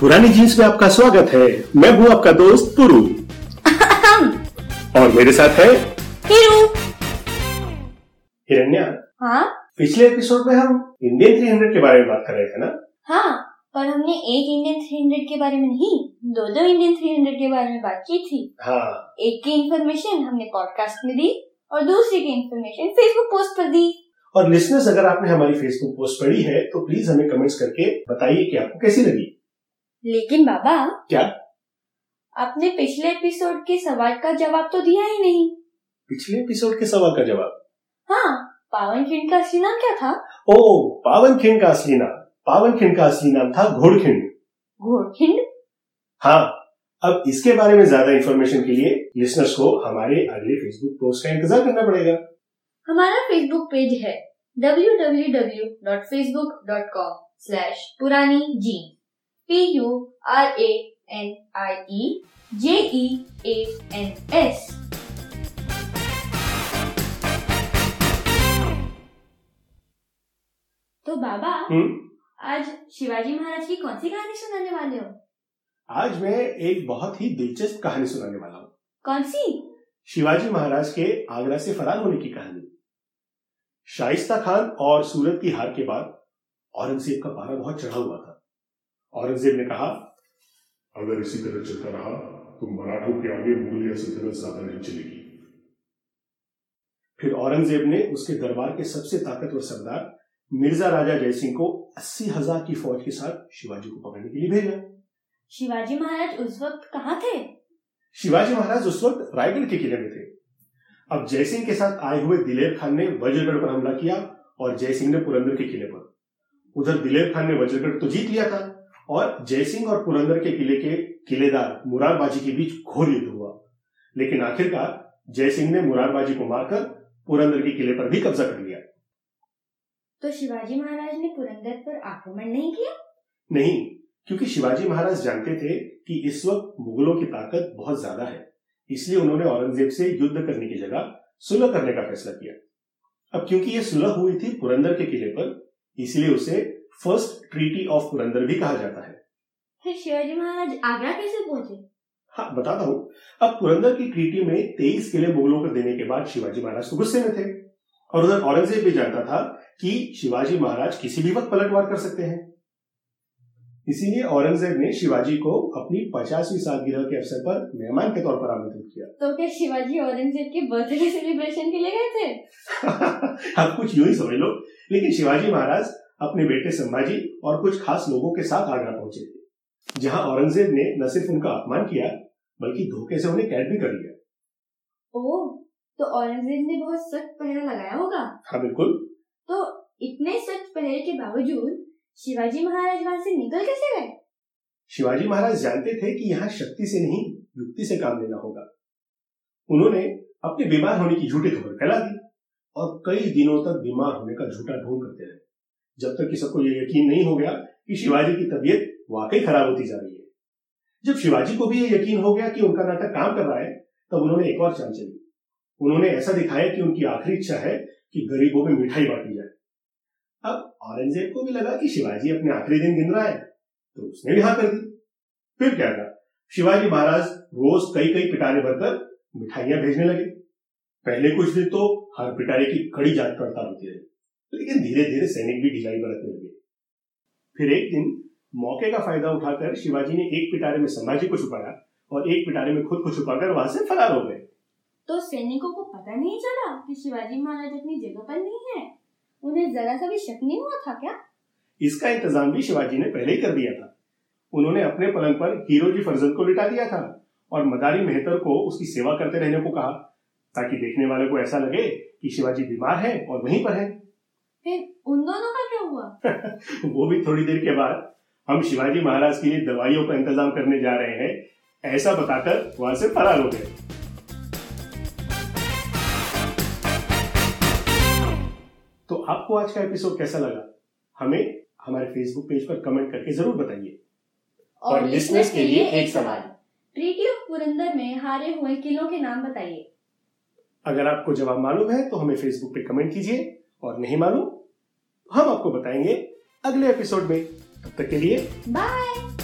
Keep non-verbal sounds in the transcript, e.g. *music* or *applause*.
पुरानी जीन्स में आपका स्वागत है। मैं हूँ आपका दोस्त पुरु। और मेरे साथ है हिरण्या। हाँ? पिछले एपिसोड में हम इंडियन 300 के बारे में बात कर रहे थे ना? हाँ पर हमने एक इंडियन 300 के बारे में नहीं दो दो इंडियन 300 के बारे में बात की थी। हाँ। एक की इन्फॉर्मेशन हमने पॉडकास्ट में दी और दूसरी की इन्फॉर्मेशन फेसबुक पोस्ट पर दी। और लिसनर्स अगर आपने हमारी फेसबुक पोस्ट पढ़ी है तो प्लीज़ हमें कमेंट्स करके बताइए कि आपको कैसी लगी। लेकिन बाबा क्या? आपने पिछले एपिसोड के सवाल का जवाब तो दिया ही नहीं। पिछले एपिसोड के सवाल का जवाब? हाँ पावन खिंड का असली नाम क्या था? ओ पावन खिंड का असली नाम। पावन खिंड का असली नाम था घोड़खिंड घोड़खिंड हाँ अब इसके बारे में ज़्यादा इन्फॉर्मेशन के लिए लिसनर्स को हमारे अगले फेसबुक पोस्ट का इंतज़ार करना पड़ेगा। हमारा फेसबुक पेज है www.facebook.com slash पुरानी जीन। P U R A N I E J E A N S. तो बाबा हम्म? आज शिवाजी महाराज की कौन सी कहानी सुनाने वाले हो? आज मैं एक बहुत ही दिलचस्प कहानी सुनाने वाला हूँ। कौन सी? शिवाजी महाराज के आगरा से फरार होने की कहानी। शाइस्ता खान और सूरत की हार के बाद औरंगज़ेब का पारा बहुत चढ़ा हुआ था। औरंगज़ेब ने कहा अगर इसी तरह चलता रहा तो मराठों के आगे मुगलिया सल्तनत ज़्यादा नहीं चलेगी। फिर औरंगज़ेब ने उसके दरबार के सबसे ताकतवर सरदार मिर्ज़ा राजा जयसिंह को अस्सी हज़ार की फौज के साथ शिवाजी को पकड़ने के लिए भेजा। शिवाजी महाराज उस वक्त कहाँ थे? शिवाजी महाराज उस वक्त रायगढ़ के किले में थे। अब जयसिंह के साथ आए हुए दिलेर खान ने वज्रगढ़ पर हमला किया और जयसिंह ने पुरंदर के किले पर। उधर दिलेर खान ने वज्रगढ़ तो जीत लिया था। और जयसिंह और पुरंदर के किले के किलेदार मुरारबाजी के बीच घोर युद्ध हुआ। लेकिन आखिरकार जयसिंह ने मुरारबाजी को मारकर पुरंदर के किले पर भी कब्जा कर लिया। तो शिवाजी महाराज ने पुरंदर पर आक्रमण नहीं किया? नहीं क्योंकि शिवाजी महाराज जानते थे कि इस वक्त मुगलों की ताकत बहुत ज़्यादा है इसलिए उन्होंने औरंगज़ेब से युद्ध करने की जगह सुलह करने का फैसला किया। अब क्योंकि ये सुलह हुई थी पुरंदर के किले पर इसलिए उसे फ़र्स्ट ट्रीटी ऑफ़ पुरंदर भी कहा जाता है। फिर शिवाजी महाराज आगरा कैसे पहुँचे? हाँ बताता हूँ। अब पुरंदर की ट्रीटी में तेईस किले मुगलों को देने के बाद शिवाजी महाराज तो गुस्से में थे। और उधर औरंगज़ेब भी जानता था कि शिवाजी महाराज किसी भी वक्त पलटवार कर सकते हैं। इसीलिए औरंगज़ेब ने शिवाजी को अपनी पचासवीं सालगिरह के अवसर पर मेहमान के तौर पर आमंत्रित किया। तो क्या शिवाजी औरंगज़ेब के बर्थडे सेलिब्रेशन के लिए गए थे? *laughs* आप कुछ यूँ ही समझ लो। लेकिन शिवाजी महाराज अपने बेटे संभाजी और कुछ खास लोगों के साथ आगरा पहुँचे। थे जहाँ औरंगज़ेब ने न सिर्फ़ उनका अपमान किया बल्कि धोखे से उन्हें कैद भी कर लिया। ओह तो औरंगज़ेब ने बहुत सख्त पहरा लगाया होगा? हाँ बिल्कुल। तो इतने सख्त पहरे के बावजूद शिवाजी महाराज वहाँ से निकल कैसे गए? शिवाजी महाराज जानते थे कि यहाँ शक्ति से नहीं युक्ति से काम लेना होगा। उन्होंने अपने बीमार होने की झूठी खबर फैला दी और कई दिनों तक बीमार होने का झूठा ढोंग करते रहे। जब तक कि सबको यह यकीन नहीं हो गया कि शिवाजी की तबीयत वाकई खराब होती जा रही है। जब शिवाजी को भी यह यकीन हो गया कि उनका नाटक काम कर रहा है, तब उन्होंने एक और चाल चली। उन्होंने ऐसा दिखाया कि उनकी आखिरी इच्छा है कि गरीबों में मिठाई बांटी जाए। अब औरंगज़ेब को भी लगा कि शिवाजी अपने आखिरी दिन गिन रहा है तो उसने भी हाँ कर दी। फिर क्या था शिवाजी महाराज रोज कई कई पिटारे भरकर मिठाइयाँ भेजने लगे। पहले कुछ दिन तो हर पिटारे की कड़ी जाँच पड़ताल होती रही। लेकिन धीरे धीरे सैनिक भी ढिलाई बरतने लगे फिर एक दिन मौके का फ़ायदा उठाकर शिवाजी ने एक पिटारे में संभाजी को छुपाया और एक पिटारे में खुद को छुपाकर वहाँ से फरार हो गए। तो सैनिकों को पता नहीं चला कि शिवाजी महाराज अपनी जगह पर नहीं है। उन्हें जरा सा भी शक नहीं हुआ था क्या? इसका इंतज़ाम भी शिवाजी ने पहले ही कर दिया था। उन्होंने अपने पलंग पर हीरो जी फरजंद को लिटा दिया था और मदारी मेहतर को उसकी सेवा करते रहने को कहा ताकि देखने वाले को ऐसा लगे कि शिवाजी बीमार है और वहीं पर है। फिर उन दोनों का क्या हुआ? *laughs* वो भी थोड़ी देर के बाद हम शिवाजी महाराज के लिए दवाइयों का इंतज़ाम करने जा रहे हैं ऐसा बताकर वहाँ से फरार हो गए। तो आपको आज का एपिसोड कैसा लगा? हमें हमारे फेसबुक पेज पर कमेंट करके ज़रूर बताइए। और listeners के लिए एक सवाल। ट्रीटी ऑफ़ पुरंदर में हारे हुए किलों के नाम बताइए। अगर आपको जवाब मालूम है तो हमें फेसबुक पे कमेंट कीजिए। और नहीं मालूम हम आपको बताएँगे अगले एपिसोड में। तब तक के लिए बाय